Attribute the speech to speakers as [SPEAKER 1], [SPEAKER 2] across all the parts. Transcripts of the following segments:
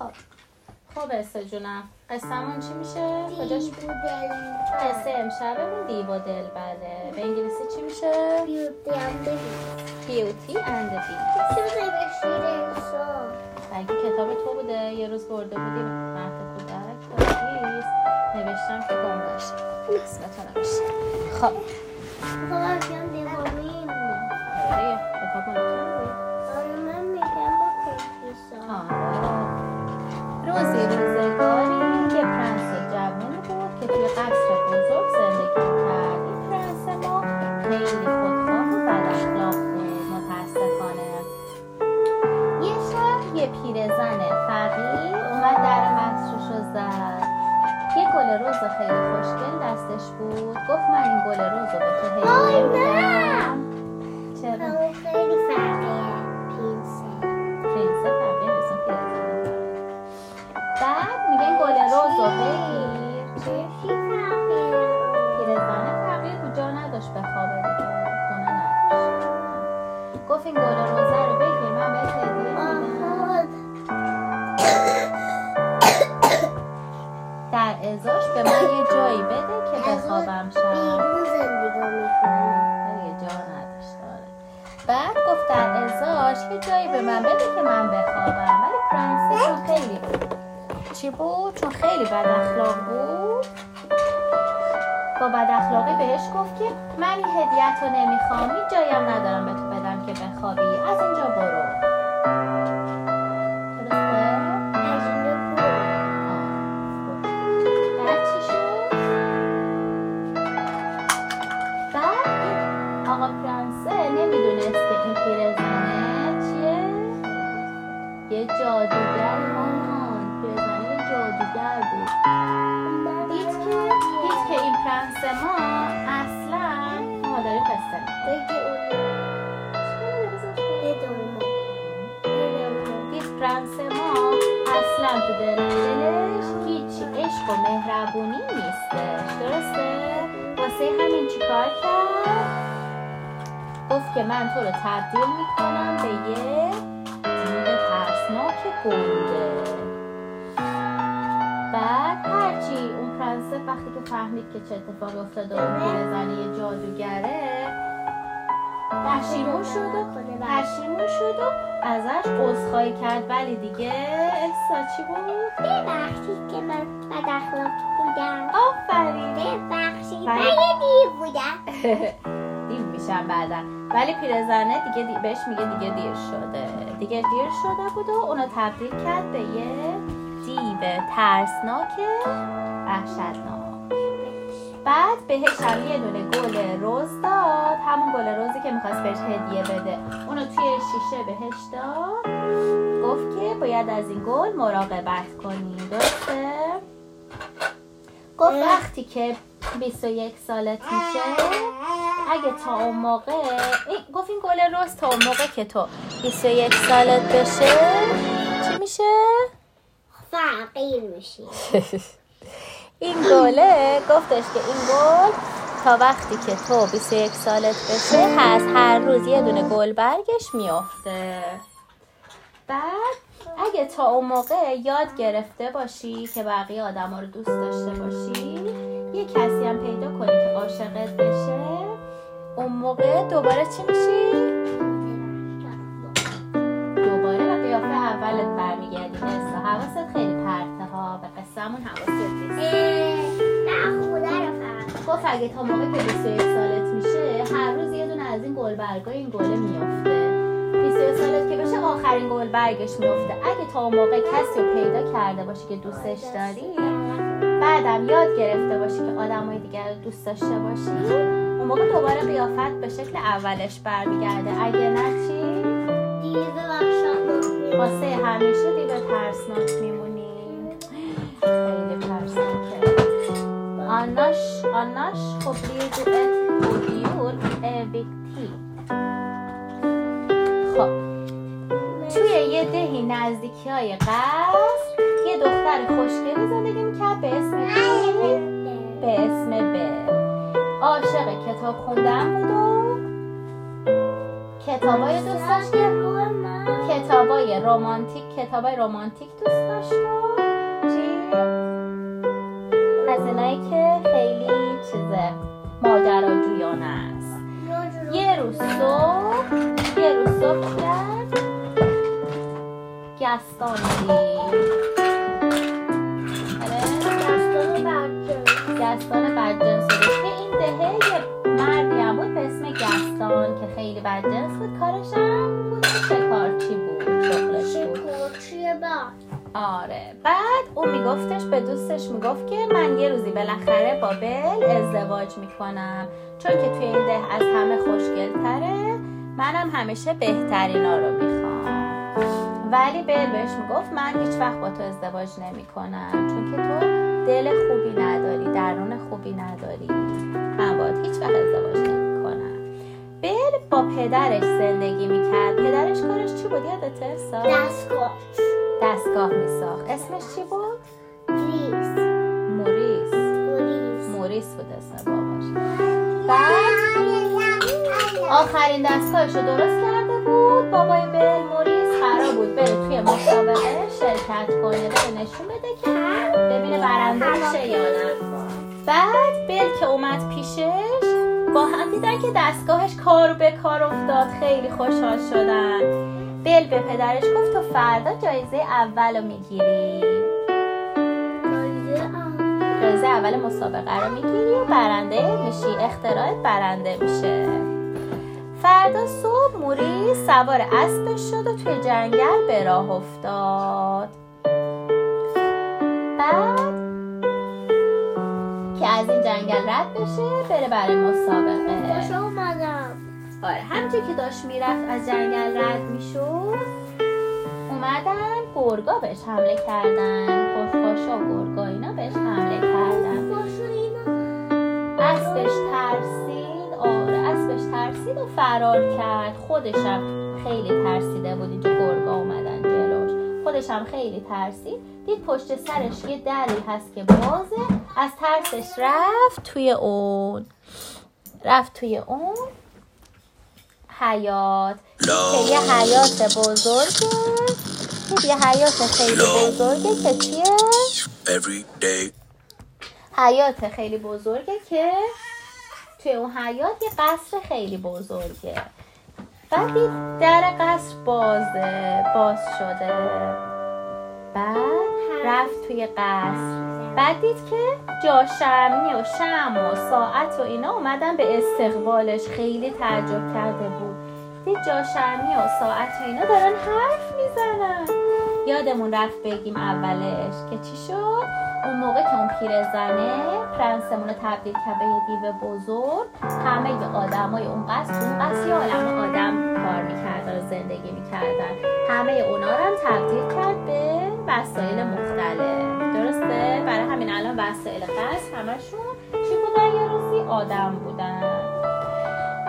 [SPEAKER 1] خب. خب اسا جونم. قصهمون چی میشه؟ کجاش؟ بود؟ قصه امشبمون دیو و دل بله. به انگلیسی چی میشه؟ بیوتی اند بی اگه کتاب تو بوده یه روز برده بودی مهد کودک دادیست نوشتم که گم باشه. اسمتو نوشتم. خب. آره کتاب مال تو بود. روزی روزگاری یه پرنس جوانی بود که توی قصر بزرگ زندگی کرد این پرنس ما خیلی خودخواه و بد اخلاق بود متاسفانه. یه شب یه پیرزن فقیر اومد در قصرشو زد. یه گل رز خیلی خوشگل دستش بود. گفت من این گل رز رو به تو هدیه میدم. این گل روزه رو بگیر من بهت هدیه در ازاش به من یه جایی بده که بخوابم شب. ولی یه جا نداشت آره. بعد گفت در ازاش یه جایی به من بده که من بخوابم. ولی پرنسس چون خیلی چی بود؟ چون خیلی بد اخلاق بود. با بد اخلاقی بهش گفت که من این هدیت رو نمی‌خوام هیچ جایی هم ندارم به تو بخوابی از اینجا برو؟ بعد چی شد؟ بعد این آقا نمی‌دونست که این پیرزنه چیه؟ یه جادوگر مامان پیرزنه یه جادوگر بود دید که دید که این پرنس ما اصلا قصه گفت که من تو رو تبدیل می‌کنم به یه دیو ترسناک گنده بعد هرچی اون پرنسه وقتی که فهمید که چه اتفاقی افتاده اون پیرزنه جادوگره پشیمون شد و پشیمون شد و ازش عذرخواهی کرد ولی دیگه احسا چی بود؟
[SPEAKER 2] ببخشید که من بد اخلاق بودم
[SPEAKER 1] آفرین دیر میشم بعدا ولی پیرزنه دیگه دی... بهش میگه دیگه دیر شده. دیگه دیر شده بود و اونو تبدیل کرد به یه دیو ترسناک وحشتناک. بعد بهش هم یه دونه گل رز داد. همون گل رزی که می‌خواست بهش هدیه بده. اونو توی شیشه بهش داد. گفت که باید از این گل مراقبت کنی. درسته؟ گفت وقتی که 21 سالت میشه اگه تا اون موقع این گفت این گل رز تا اون موقع که تو 21 سالت بشه. چی میشه؟
[SPEAKER 2] فقیر میشی.
[SPEAKER 1] این گله گفتش که این گل تا وقتی که تو 21 سالت بشه هست. هر روز یه دونه گل برگش میافته. بعد اگه تا اون موقع یاد گرفته باشی که بقیه آدم رو دوست داشته باشی یه کسی هم پیدا کنی که عاشقت بشه اون موقع دوباره چی میشی؟ دوباره به قیافه اولت برمیگردی. نسا حواست خیلی پرته ها. به قصهمون حواست نیست.
[SPEAKER 2] نه خدا رو
[SPEAKER 1] گفت اگه تا موقع که 21 سالت میشه هر روز یه دونه از این گل برگای این گله میافته. 21 سالت که بشه آخرین گل برگش میافته. اگه تا موقع کسی رو پیدا کرده باشی که دوستش داری بعدم یاد گرفته باشی که آدمای دیگر رو دوست داشته باشی. اون موقع دوباره قیافت به شکل اولش برمیگرده. اگه نه چی؟
[SPEAKER 2] دیو بخشا
[SPEAKER 1] واسه همیشه دیگه ترسناک میمونی. خیلی ترسناکه. آناش آناش خب بودیور اویکتی خب. توی یه دهی نزدیکی های یه دختر خوشگلی زندگی می‌کرد به اسم؟ به اسم بر عاشق کتاب خوندن بود و کتابای دوست داشت. کتابای رمانتیک کتابای رمانتیک دوست داشت و چی؟ از اینایی که خیلی چیزه ماجراجویانه است. یه روز صبح یه روز صبح کرد. گستان دید گستان بدجنس بود که این دهه یه مردی هم بود به اسم گستان که خیلی بدجنس بود. کارش هم بود که شکارچی بود شغلش بود. آره. بعد او میگفتش به دوستش می‌گفت که من یه روزی بالاخره با بل ازدواج می‌کنم. چون که توی این ده از همه خوشگل تره منم همیشه بهترینا رو می‌خوام. ولی بل بهش می‌گفت من هیچ وقت با تو ازدواج نمی‌کنم. چون که تو دل خوبی نداری درون خوبی نداری. من با هیچ وقت ازدواج نمی‌کنم. بل با پدرش زندگی می‌کرد. پدرش کارش چی بود؟ یادته سا؟ دستگاه میساخت. اسمش چی بود؟ موریس. موریس. بود اسم باباش. بعد آخرین دستگاهش رو درست کرده بود. بابای بل موریس. بود. بره توی مسابقه شرکت کنه بره نشون بده که ببینه برنده میشه یا نه. بعد بل که اومد پیشش با هم دیدن که دستگاهش کار به کار افتاد. خیلی خوشحال شدن. بل به پدرش گفت تو فردا جایزه اول رو می‌گیری. جایزه اول. مسابقه رو می‌گیری و برنده میشی. اختراعت برنده میشه. فردا صبح موری سوار اسبش شد و توی جنگل به راه افتاد. بعد که از این جنگل رد بشه بره برای مسابقه. آره همچه که داشت می‌رفت از جنگل رد می‌شد. اومدن گرگا بهش حمله کردن. خشخاشا و گرگا اینا بهش حمله کردن. ترسید و فرار کرد. خودشم خیلی ترسیده بود اینجا گرگا اومدن جلوش. خودشم خیلی ترسید. دید پشت سرش یه دری هست که بازه. از ترسش رفت توی اون. رفت توی اون. حیات که یه حیات بزرگه. یه حیات خیلی بزرگه که چیه؟ حیات خیلی بزرگه که توی اون حیات یه قصر خیلی بزرگه. بعد در قصر بازه باز شده. بعد رفت توی قصر. بعد دید که جاشمی و شم و ساعت و اینا اومدن به استقبالش. خیلی تعجب کرده بود. دید جاشمی و ساعت و اینا دارن حرف می‌زنن. یادمون رفت بگیم اولش که چی شد؟ اون موقع که اون پیرزنه پرنسمون رو تبدیل کرد به یه دیو بزرگ همه آدمای اون قصر اون قصر یه عالم آدم کار می‌کردن و زندگی می‌کردن. همه اونا رو هم تبدیل کرد به وسایل مختلف. درسته؟ برای همین الان وسایل قصر همشون چی بودن؟ یه روزی آدم بودن.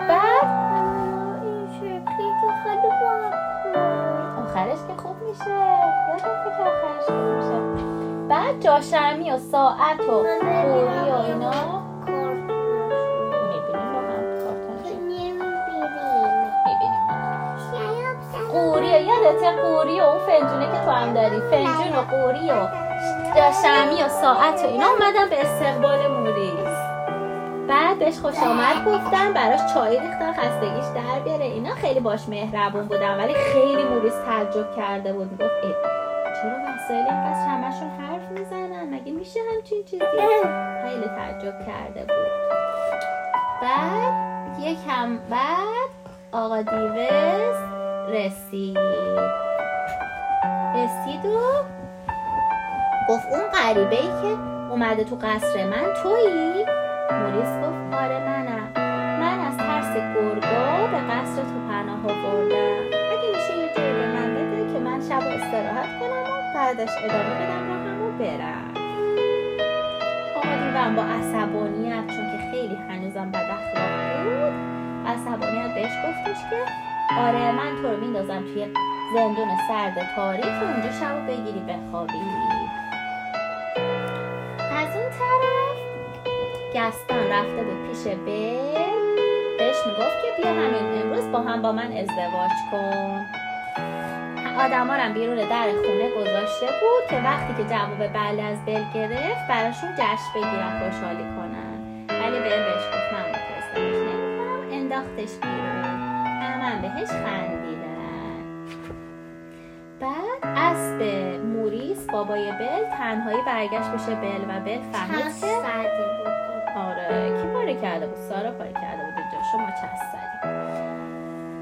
[SPEAKER 1] بعد آخرش که خوب میشه. یادته که آخرش میشه؟ بعد جاشرمی و ساعت و قوری و اینا. قوری یادته قوری و اون فنجونه که تو هم داری. فنجون و قوری و جاشرمی و ساعت و اینا اومدن به استقبال موریس بعد بهش خوش آمد گفتن براش چای ریختن خستگیش در بیاره. اینا خیلی باش مهربون بودن ولی خیلی موریس تعجب کرده بود. می‌گفت ای چرا وسایل این قصر همشون حرف می‌زنن مگه میشه همچین چیزی؟ خیلی تعجب کرده بود. بعد یکم بعد آقا دیوز رسید. رسید و گفت اون غریبه ای که اومده تو قصر من تویی؟ موریس گفت آره منم. من از ترس گرگا به قصر تو پناه آوردم. اگه میشه یه جایی به من بده که من شب استراحت کنم و بعدش ادامه بدم. برم. آقا دیوم با عصبانیت چون که خیلی هنوزم بد اخلاق بود. عصبانیت بهش گفتش که آره من تو رو میندازم توی زندون سرد تاریک و اونجا شب بگیری بخوابی. از اون طرف گستان رفته بود پیش بل بهش می‌گفت که بیا همین امروز با هم با من ازدواج کن. آدما رو هم بیرون در خونه گذاشته بود که وقتی که جواب بله از بل گرفت براشون جشن بگیرن خوشحالی کنن. ولی بل بهش گفت من ازدواج نمی‌کنم. انداختش بیرون. هم بهش خندیدن بعد اسب موریس بابای بل تنهایی برگشت پیش بل و بل فهمید که آره کی پاره کرده بود؟ سارا پاره کرده بود اینجا. شما چست زدی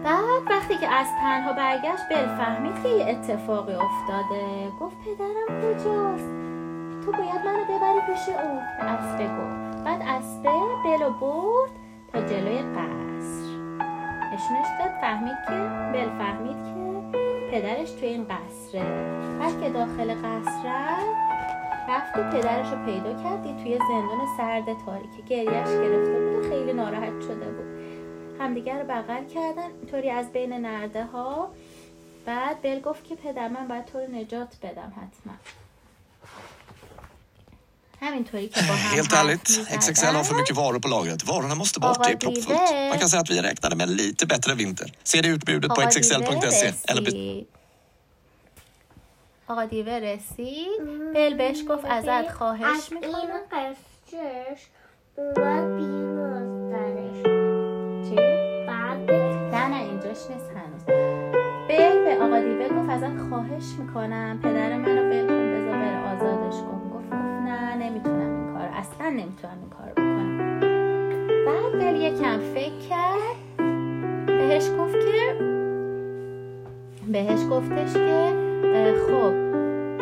[SPEAKER 1] بعد وقتی که از تنها برگشت بل فهمید که یه اتفاقی افتاده. گفت پدرم کجاست؟ تو باید منو ببری پیش او. به اسبه گفت. بعد اسبه بلو برد تا جلوی قصر. نشونش داد فهمید که بل فهمید که پدرش توی این قصره. بعد که داخل قصر رفت و پدرش رو پیدا کرد دید توی زندان سرد تاریک گریهش گرفته بود و خیلی ناراحت شده بود. همدیگر رو بغل کردن اینطوری از بین نرده ها بعد بل گفت که پدر من باید تو رو نجات بدم حتما همینطوری که با هم
[SPEAKER 3] Helt ärligt. XXL har för mycket varor på lagret. Varorna måste bort, det är proppfullt. Man kan säga att vi räknade med en lite bättre vinter. Se det utbudet på xxl.se. Eller.
[SPEAKER 1] آقا دیوه رسید بل بهش گفت ازت خواهش می‌کنم خواهش می‌کنم. پدر منو ول کن بذار بره آزادش کن. گفت گفت نه نمی‌تونم این کار اصلا نمی‌تونم این کار بکنم. بعد بل یکم فکر کرد. بهش گفت که بهش گفتش که خب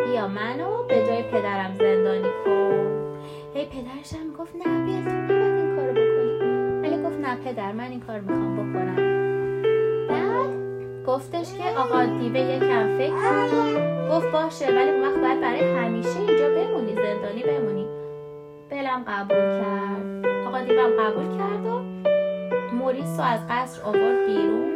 [SPEAKER 1] بیا منو به جای پدرم زندانی کن. هی پدرش هم گفت نه بل تو این کارو بکنی. ولی گفت نه پدر من این کار می‌خوام بکنم. گفتش که آقا دیوه یکم فکر گفت باشه ولی اون وقت باید برای همیشه اینجا بمونی زندانی بمونی. بلم قبول کرد. آقا دیوم قبول کرد و موریس رو از قصر آورد بیرون.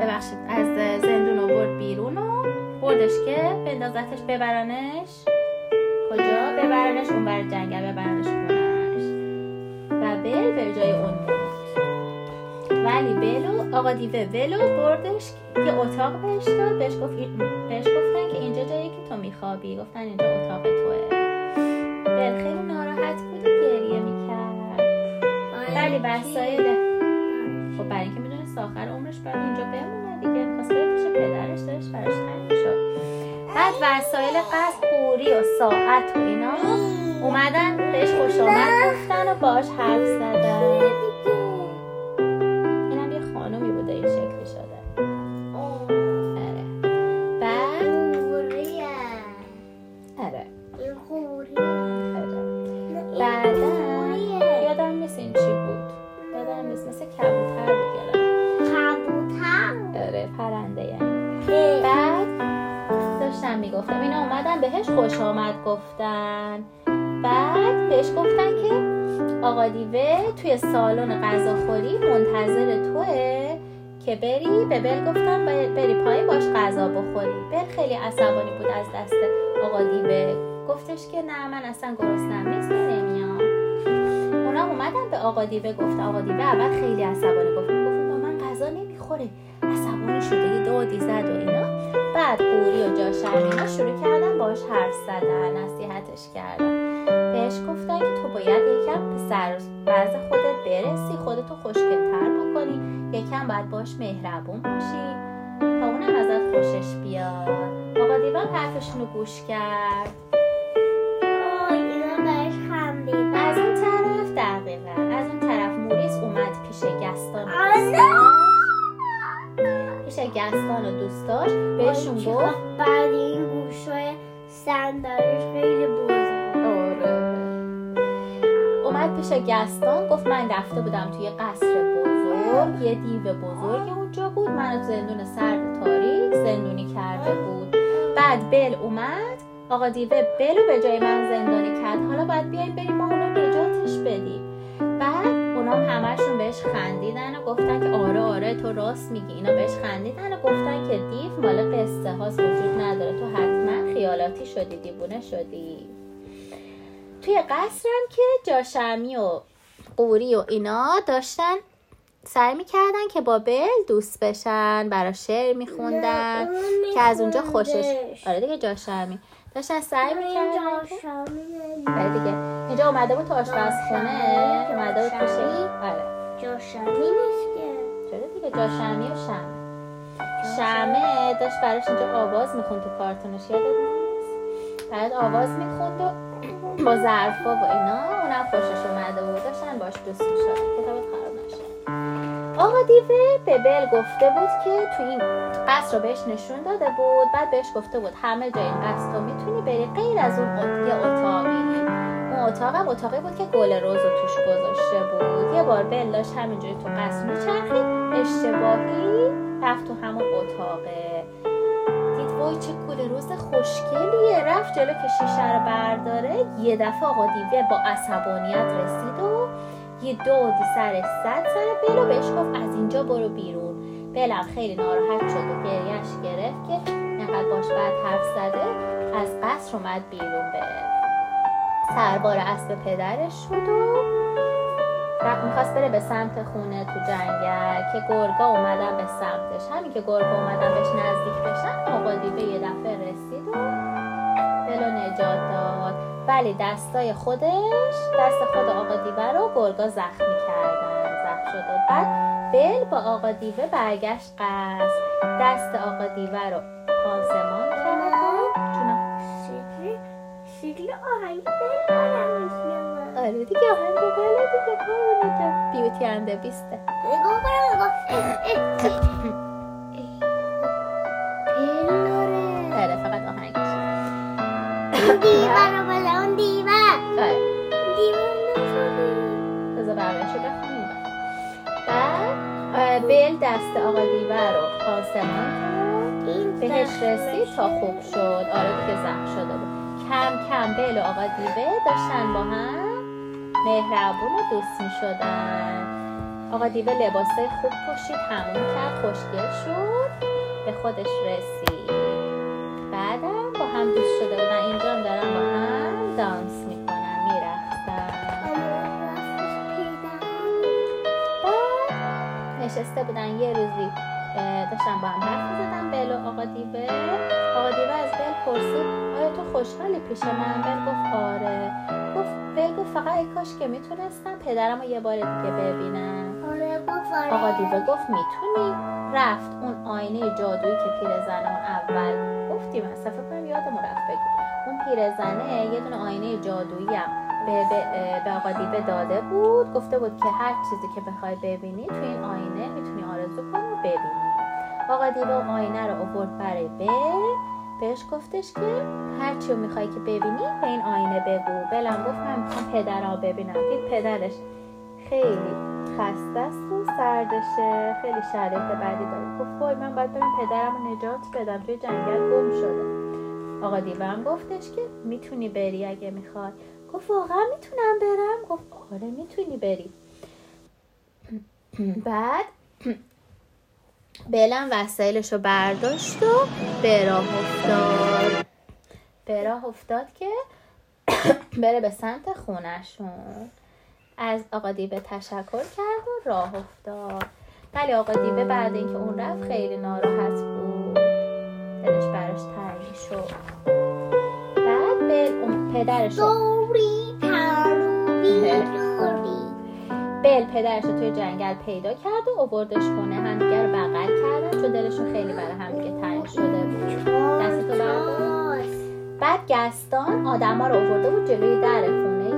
[SPEAKER 1] ببخشید از زندون آورد بیرون و بردش که بندازتش ببرنش. کجا؟ ببرنش اون بر جنگل ببرنش خونش. و بل به جای اون موند ولی بلو آقا دیوه ولو بردش یه اتاق بهش داد. بهش, گفت بهش گفتن که اینجا جایی که تو میخوابی. گفتن اینجا اتاق توه. بل خیلی ناراحت بود و گریه می‌کرد. ولی وسایل خب برای اینکه می‌دونست آخر عمرش باید اینجا بمونه دیگه. می‌خواست پیش پدرش داشت براش تنگ شد بعد وسایل قصد قوری و ساعت و اینا اومدن بهش خوش آمد گفتن و باش حرف زدن. داشتم می‌گفتم اینا اومدن بهش خوش آمد گفتن. بعد بهش گفتن که آقا دیوه توی سالن غذاخوری منتظر توه که بری به بل. گفتن بری پایین باش غذا بخوری. بل خیلی عصبانی بود از دست آقا دیوه. گفتش که نه من اصلا گرسنم نیست نمیام. اونا اومدن به آقا دیوه گفت آقا دیوه اول خیلی عصبانی گفت گفت من غذا نمی‌خوره. عصبانی شده یه دادی زد و اینا. بعد قوری و جاشم اینا شروع کردن باش حرف زدن نصیحتش کردن. بهش گفتن که تو باید یکم به سر وضع خودت برسی خودتو خوشگلتر بکنی یکم باید باش مهربون باشی تا اونم ازت خوشش بیاد. آقا دیوان حرفشون رو گوش کرد. از اون طرف دقیقا. از اون طرف موریس اومد پیش گستان. گستان و دوستاش بهشون گفت.
[SPEAKER 2] بعد این گوشای صندلیش خیلی بزرگ.
[SPEAKER 1] آره. اومد پیش گستان گفت من رفته بودم توی قصر بزرگ یه دیو بزرگ اونجا بود. منو تو زندون سرد تاریک زندونی کرده بود. بعد بل اومد. آقا دیوه بلو به جای من زندانی کرد. حالا باید بیایم بریم ما همشون بهش خندیدن و گفتن که آره آره تو راست میگی. اینا بهش خندیدن و گفتن که دیو مال قصه هاست وجود نداره. تو حتما خیالاتی شدی دیوونه شدی. توی قصرم که جاشمی و قوری و اینا داشتن سعی می‌کردن که با بل دوست بشن برا شعر میخوندن که از اونجا خوشش آره دیگه جاشمی. داشتن سعی می‌کردن آره دیگه. اینجا اومده بود تو آشپزخونه که اومده بود پیش آره
[SPEAKER 2] جاشمی نیست که.
[SPEAKER 1] چرا دیگه؟ جاشمی و شمه شمه داشت براش اینجا آواز می‌خوند تو کارتونش یادت نیست؟ برات آواز می‌خوند و با ظرفا و اینا اونم خوشش اومده بود داشتن باش دوست می‌شد کتابت خراب نشه آقا دیوه به بل گفته بود که تو این قصر رو بهش نشون داده بود بعد بهش گفته بود همه جای این قصر رو می‌تونی بری غیر از اون یه اتاقی. اتاقم اتاقی بود که گل روز رو توش گذاشته بود. یه بار بل داشت همینجوری تو قصر میچرخید. اشتباهی رفت تو همون اتاقه. دید وای چه گل روز خوشگلیه. رفت جلو که شیشه رو برداره. یه دفعه آقا دیوه با عصبانیت رسید و یه سرش زد سر بل و بهش گفت از اینجا برو بیرون. بلم خیلی ناراحت شد و گریهش گرفت که انقدر باش بعد حرف زده از قصر اومد بیرون به سربار اسب پدرش شد و رفت می‌خواست بره به سمت خونه تو جنگل که گرگا اومدن به سمتش. همین که گرگا اومدن بهش نزدیک بشن آقا دیوه یه دفعه رسید و بلو نجات داد. ولی دستای خودش دست خود آقا دیوه رو گرگا زخمی کردن زخم شد و بعد بل با آقا دیوه برگشت قصد دست آقا دیوه رو پانسمان بیوتی اند بیسته
[SPEAKER 2] نگاه کنم نگاه داره
[SPEAKER 1] آره فقط آهنگش
[SPEAKER 2] دیوه رو بله اون دیوه
[SPEAKER 1] آره
[SPEAKER 2] دیوه نشده
[SPEAKER 1] بذار برمشو بخونیم بعد بل دست آقا دیوه رو آسمان کرد بهش. رسید تا خوب شد آره دیگه زخم شده بود کم کم بل و آقا دیوه داشتن با هم مهربون و دوست می شدن آقا دیوه لباسای خوب پوشید همون کرد خوشگل شد به خودش رسید. بعدم با هم دوست شده بودن اینجا هم دارن با هم دانس می‌کنن
[SPEAKER 2] پیدا.
[SPEAKER 1] نشسته بودن یه روزی داشتن با هم حرف زدن بل و آقا دیوه. آقا دیوه از بل پرسید آیا تو خوشحالی پیش من؟ بل گفت آره. فقط ای کاش که می‌تونستم پدرم رو یه بار دیگه ببینم.
[SPEAKER 2] آره گفت آره.
[SPEAKER 1] آقا دیوه گفت می‌تونی؟ رفت اون آینه جادویی که پیرزن اون اول گفتیم. اصلا فکر کنم یادمون رفت بگیم اون پیرزنه یه دونه آینه جادویی هم به, به, به آقا دیوه داده بود. گفته بود که هر چیزی که بخوای ببینی تو این آینه می‌تونی آرزو کنی و ببینی. آقا دیوه آینه رو آورد برای بل بهش گفتش که هر چی رو می‌خوای که ببینی به این آینه بگو. بلم گفت من می‌خوام پدرم ببینم. دید پدرش خیلی خسته است و سردشه. خیلی شرایط بدی داره. گفت وای من باید برم پدرم نجات بدم. توی جنگل گم شده. آقا دیوه هم گفتش که می‌تونی بری اگه می‌خوای. گفت واقعا می‌تونم برم؟ گفت آره می‌تونی بری. بعد بلم وسایلش رو برداشت و به راه افتاد. به راه افتاد که بره به سمت خونشون از آقا دیوه تشکر کرد و راه افتاد. ولی آقا دیوه بعد اینکه اون رفت خیلی ناراحت بود. دلش براش تنگ شد. بعد به اون پدرش
[SPEAKER 2] دوری
[SPEAKER 1] بل پدرش رو توی جنگل پیدا کرد و آوردش خونه. همدیگه رو بغل کردن چون دلشون خیلی برای همدیگه تنگ شده بود. دستتو. بعد گستان آدما رو آورده بود جلوی در خونه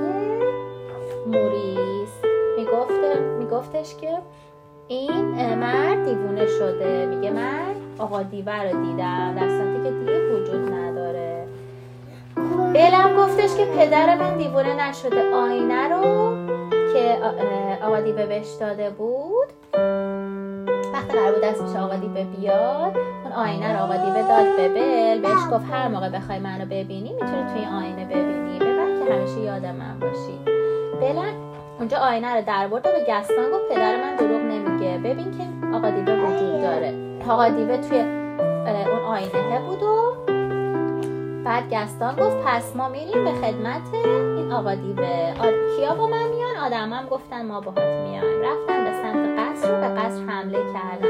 [SPEAKER 1] موریس. می‌گفت میگفتش که این مرد دیوونه شده. میگه من آقا دیوه رو دیدم در صورتی که دیگه وجود نداره. بلم گفتش که پدر من دیوونه نشده. آینه رو که آ- اه، آقا دیوه بهش داده بود. وقتی قرار بود دست پیش آقا دیوه بیاد اون آینه رو آقا دیوه داد به بل. بهش گفت هر موقع بخوای منو ببینی می‌تونی توی آینه ببینی. ببر که همیشه یاد من باشی. بلم اونجا آینه رو در برد و به گستان گفت پدر من دروغ نمیگه. ببین که آقا دیوه وجود داره. آقا دیوه توی اون آینه بود و بعد گستان گفت پس ما میریم به خدمت این آقا دیوه آد... کیا با من میان آدم هم گفتن ما باهات میان رفتن به سمت قصر به قصر حمله کردن.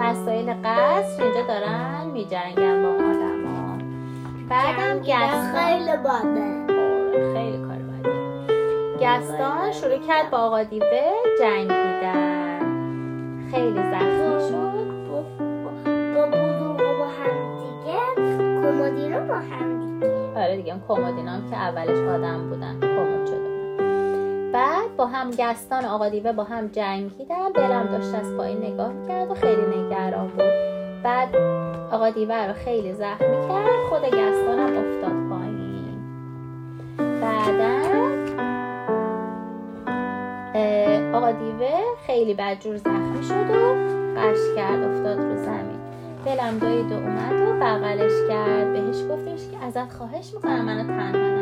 [SPEAKER 1] وسایل قصر اینجا دارن میجنگن با آدما. بعدم گستان
[SPEAKER 2] خیلی باده.
[SPEAKER 1] آره، خیلی کار گستان شروع کرد با آقا دیوه جنگیدن. خیلی زخمی شد.
[SPEAKER 2] با با بلوغ و با هم دیگه کمدی رو با هم دیگه
[SPEAKER 1] آره دیگه هم که اولش آدم بودن شده بودن بعد با هم گستان آقا دیوه با هم جنگیدن بلم داشت از پایین نگاه کرد و خیلی نگران بود. بعد آقا دیوه رو خیلی زخمی کرد خود گستان هم افتاد پایین. بعدا آقا دیوه خیلی بدجور زخمی شد و قش کرد افتاد رو زمین. دلم دوید و اومد و بغلش کرد. بهش گفتش که ازت خواهش می‌کنم منو تنها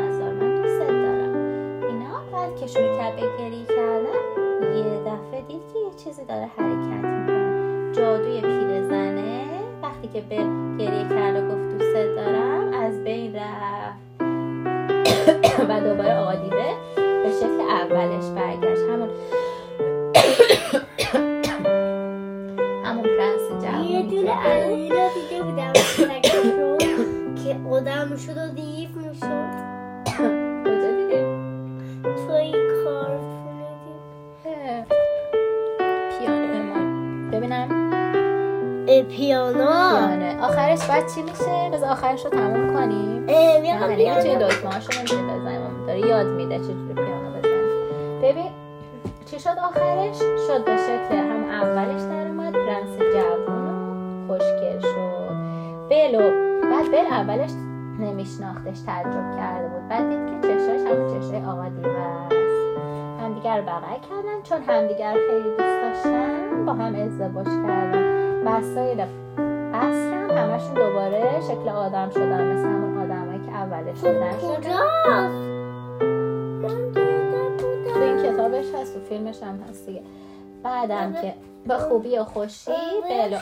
[SPEAKER 1] که شروع کرد به گریه کردن یه دفعه دید که یه چیزی داره حرکت می‌کنه. جادوی پیرزنه وقتی که به گریه کرد و گفت دوست دارم از بین رفت. و دوباره آقا دیوه به شکل اولش برگشت. همون همون پرنس
[SPEAKER 2] یه
[SPEAKER 1] جوانی
[SPEAKER 2] دونه دیده بودم. که آدم شد و دیو می‌شد.
[SPEAKER 1] پیانو.
[SPEAKER 2] پیانو
[SPEAKER 1] آخرش بعد چی میشه؟ بذار آخرش رو تموم کنیم.
[SPEAKER 2] می‌خوام
[SPEAKER 1] نه دیگه توی
[SPEAKER 2] پیانو
[SPEAKER 1] دکمه هاشو نمیشه بزنیم داره یاد میده چجوری پیانو بزنیم ببین چی شد آخرش؟ شد به شکل هم اولش در اومد پرنس جوون و خوشگل شد. بلو بعد بل اولش نمیشناختش تعجب کرده بود. بعد دید که چشاش همون چشای آقا دیوه همدیگر رو بغل کردن چون همدیگر خیلی دوست داشتن با هم ازدواج کردن. وسایل قصر هم همشون دوباره شکل آدم شدن مثل همون آدمایی که اولش بودن شدن.
[SPEAKER 2] کجاست من دیده
[SPEAKER 1] تو این کتابش هست و فیلمش هم هست دیگه. بعدم که به خوبی و خوشی بلو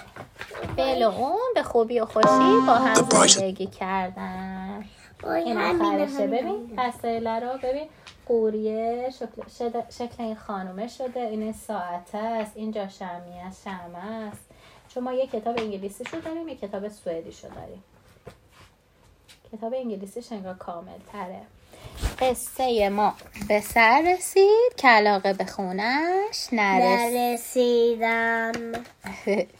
[SPEAKER 1] بلو اون به خوبی و خوشی با هم
[SPEAKER 3] price-
[SPEAKER 1] زندگی کردن. این آخرشه. ببین
[SPEAKER 2] همینه.
[SPEAKER 1] وسایل رو ببین. قوریه شکل, شده- شکل این خانومه شده. این این ساعته است. اینجا شمی است شمه است. چون ما یه کتاب انگلیسی شو داریم یه کتاب سوئدی شو داریم. کتاب انگلیسیش انگار کامل تره قصه ما به سر رسید. که علاقه به خونش نرسید
[SPEAKER 2] نرسیدم.